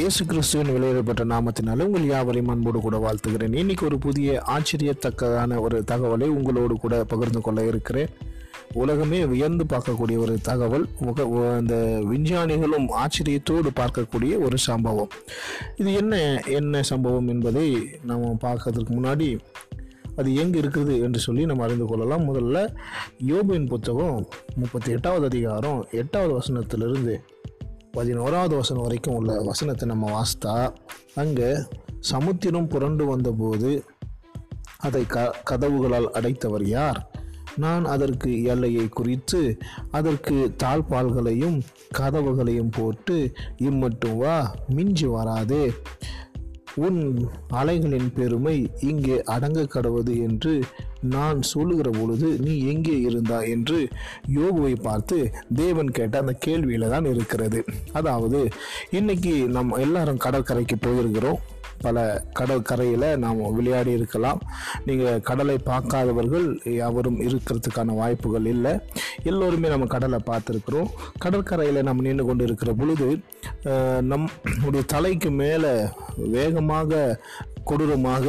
இயேசு கிறிஸ்துவின் வெளியிடப்பட்ட நாமத்தினால உங்கள் யாவரையும் அன்போடு கூட வாழ்த்துகிறேன். இன்னைக்கு ஒரு புதிய ஆச்சரியத்தக்கதான ஒரு தகவலை உங்களோடு கூட பகிர்ந்து கொள்ள இருக்கிறேன். உலகமே வியந்து பார்க்கக்கூடிய ஒரு தகவல் அந்த விஞ்ஞானிகளும் ஆச்சரியத்தோடு பார்க்கக்கூடிய ஒரு சம்பவம். இது என்ன என்ன சம்பவம் என்பதை நாம் பார்க்கறதுக்கு முன்னாடி அது எங்கே இருக்குது என்று சொல்லி நம்ம அறிந்து கொள்ளலாம். முதல்ல யோபின் புத்தகம் முப்பத்தி எட்டாவது அதிகாரம் எட்டாவது வசனத்திலிருந்து பதினோராவது வசனம் வரைக்கும் உள்ள வசனத்தை நம்ம வாசித்தா அங்கே சமுத்திரம் புரண்டு வந்தபோது அதை க கதவுகளால் அடைத்தவர் யார்? நான் அதற்கு எல்லையை குறித்து அதற்கு தாழ்பால்களையும் கதவுகளையும் போட்டு இம்மட்டும் வா மிஞ்சி வராதே. உன் அலைகளின் பெருமை இங்கே அடங்க கடவுது என்று நான் சொல்லுகிற பொழுது நீ எங்கே இருந்தா என்று யோகுவை பார்த்து தேவன் கேட்ட அந்த கேள்வியில தான் இருக்கிறது. அதாவது இன்னைக்கு நம்ம எல்லாரும் கடற்கரைக்கு போயிருக்கிறோம். பல கடற்கரையில் நாம் விளையாடி இருக்கலாம். நீங்கள் கடலை பார்க்காதவர்கள் யாவரும் இருக்கிறதுக்கான வாய்ப்புகள் இல்லை. எல்லோருமே நம்ம கடலை பார்த்துருக்குறோம். கடற்கரையில் நம்ம நின்று கொண்டு இருக்கிற பொழுது நம்முடைய தலைக்கு மேலே வேகமாக கொடூரமாக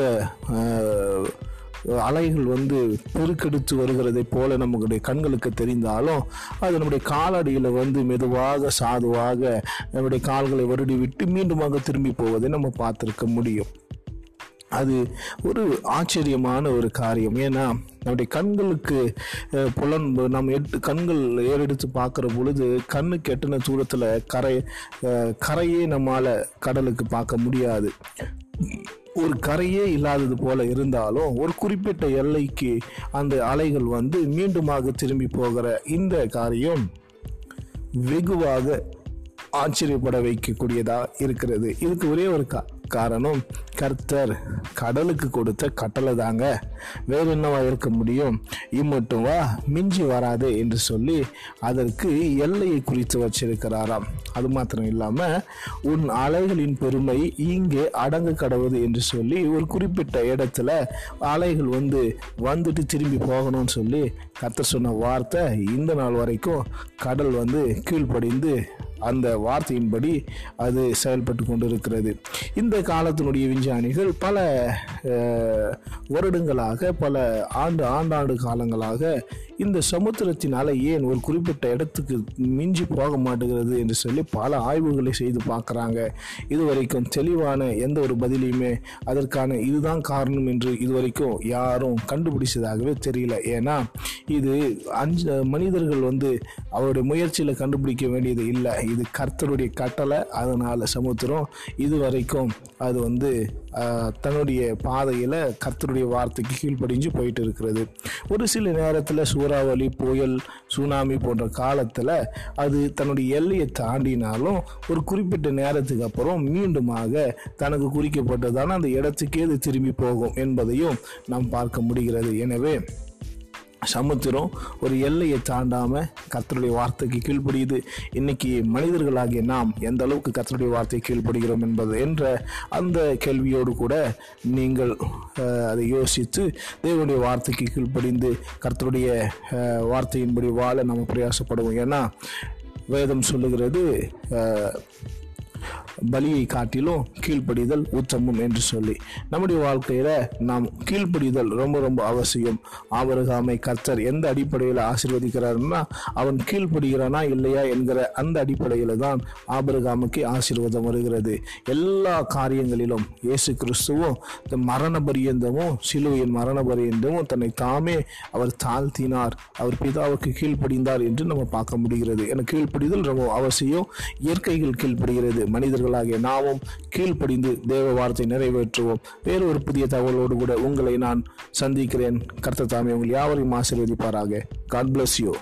அலைகள் வந்து பெருக்கெடுத்து வருகிறதை போல நம்மளுடைய கண்களுக்கு தெரிந்தாலும் அது நம்முடைய காலடியில் வந்து மெதுவாக சாதுவாக நம்முடைய கால்களை வருடி விட்டு மீண்டுமாக திரும்பி போவதை நம்ம பார்த்துருக்க முடியும். அது ஒரு ஆச்சரியமான ஒரு காரியம். ஏன்னா நம்முடைய கண்களுக்கு புலன் நம்ம எட்டு கண்கள் ஏறெடுத்து பார்க்குற பொழுது கண்ணுக்கு எட்டின தூரத்தில் கரை கரையே நம்மால் கடலுக்கு பார்க்க முடியாது. ஒரு கரையே இல்லாதது போல இருந்தாலும் ஒரு குறிப்பிட்ட எல்லைக்கு அந்த அலைகள் வந்து மீண்டுமாக திரும்பி போகிற இந்த காரியம் வெகுவாக ஆச்சரியப்பட வைக்கக்கூடியதாக இருக்கிறது. இதுக்கு ஒரே ஒரு கா காரணம் கர்த்தர் கடலுக்கு கொடுத்த கட்டளை தாங்க. வேற என்னவா இருக்க முடியும்? இம்மட்டும் வா மிஞ்சி வராது என்று சொல்லி அதற்கு எல்லையை குறித்து வச்சிருக்கிறாராம். அது மாத்திரம் இல்லாமல் உன் அலைகளின் பெருமை இங்கே அடங்க கடவுது என்று சொல்லி ஒரு குறிப்பிட்ட இடத்துல அலைகள் வந்து வந்துட்டு திரும்பி போகணும்னு சொல்லி கர்த்தர் சொன்ன வார்த்தை இந்த நாள் வரைக்கும் கடல் வந்து கீழ்ப்படிந்து அந்த வார்த்தையின்படி அது செயல்பட்டு கொண்டிருக்கிறது. இந்த காலத்தினுடைய விஞ்ஞானிகள் பல வருடங்களாக பல ஆண்டு ஆண்டாண்டு காலங்களாக இந்த சமுத்திரத்தினால் ஏன் ஒரு குறிப்பிட்ட இடத்துக்கு மிஞ்சி போக மாட்டேங்கிறது என்று சொல்லி பல ஆய்வுகளை செய்து பார்க்குறாங்க. இதுவரைக்கும் தெளிவான எந்த ஒரு பதிலையுமே அதற்கான இதுதான் காரணம் என்று இதுவரைக்கும் யாரும் கண்டுபிடிச்சதாகவே தெரியல. ஏன்னா இது அஞ்சு மனிதர்கள் வந்து அவருடைய முயற்சியில் கண்டுபிடிக்க வேண்டியது இல்லை. இது கர்த்தருடைய கட்டளை அதனால சமுத்திரம் இதுவரைக்கும் அது வந்து தன்னுடைய பாதையில் கர்த்தருடைய வார்த்தைக்கு கீழ்ப்படிஞ்சு போயிட்டு இருக்கிறது ஒரு சில நேரத்தில் சூறாவளி புயல் சுனாமி போன்ற காலத்தில் அது தன்னுடைய எல்லையை தாண்டினாலும் ஒரு குறிப்பிட்ட நேரத்துக்கு அப்புறம் மீண்டுமாக தனக்கு குறிக்கப்பட்டதான அந்த இடத்துக்கே அது திரும்பி போகும் என்பதையும் நாம் பார்க்க முடிகிறது. எனவே சமுத்திரம் ஒரு எல்லையை தாண்டாமல் கத்தருடைய வார்த்தைக்கு கீழ்ப்படியுது. இன்னைக்கு மனிதர்களாகிய நாம் எந்த அளவுக்கு கத்தருடைய வார்த்தையை கீழ்ப்படுகிறோம் என்பது என்ற அந்த கேள்வியோடு கூட நீங்கள் அதை யோசித்து தேவனுடைய வார்த்தைக்கு கீழ்ப்படிந்து கர்த்தருடைய வார்த்தையின்படி வாழ நம்ம பிரயாசப்படுவோம். ஏன்னா வேதம் சொல்லுகிறது பலியை காட்டிலும் கீழ்ப்படிதல் உத்தமம் என்று சொல்லி. நம்முடைய வாழ்க்கையில நாம் கீழ்ப்படிதல் ரொம்ப ரொம்ப அவசியம். ஆபரகாமை கர்த்தர் எந்த அடிப்படையில் ஆசீர்வதிக்கிறார்னா அவன் கீழ்ப்படுகிறானா இல்லையா என்கிற அந்த அடிப்படையில் தான் ஆபரகாமுக்கு ஆசீர்வாதம் வருகிறது. எல்லா காரியங்களிலும் இயேசு கிறிஸ்துவும் மரண பரியந்தமும் சிலுவையின் மரண பரியந்தமும் தன்னை தாமே அவர் தாழ்த்தினார். அவர் பிதாவுக்கு கீழ்ப்படிந்தார் என்று நம்ம பார்க்க முடிகிறது. என கீழ்ப்படிதல் ரொம்ப அவசியம். இயற்கைகள் கீழ்ப்படுகிறது. மனிதர்கள் மனிதர்களாகிய நாமும் கீழ்ப்படிந்து தேவ வார்த்தை நிறைவேற்றுவோம். வேறு ஒரு புதிய தகவலோடு கூட உங்களை நான் சந்திக்கிறேன். கர்த்த தாமே உங்கள் யாவரையும் ஆசீர்வதிப்பாராக. God bless you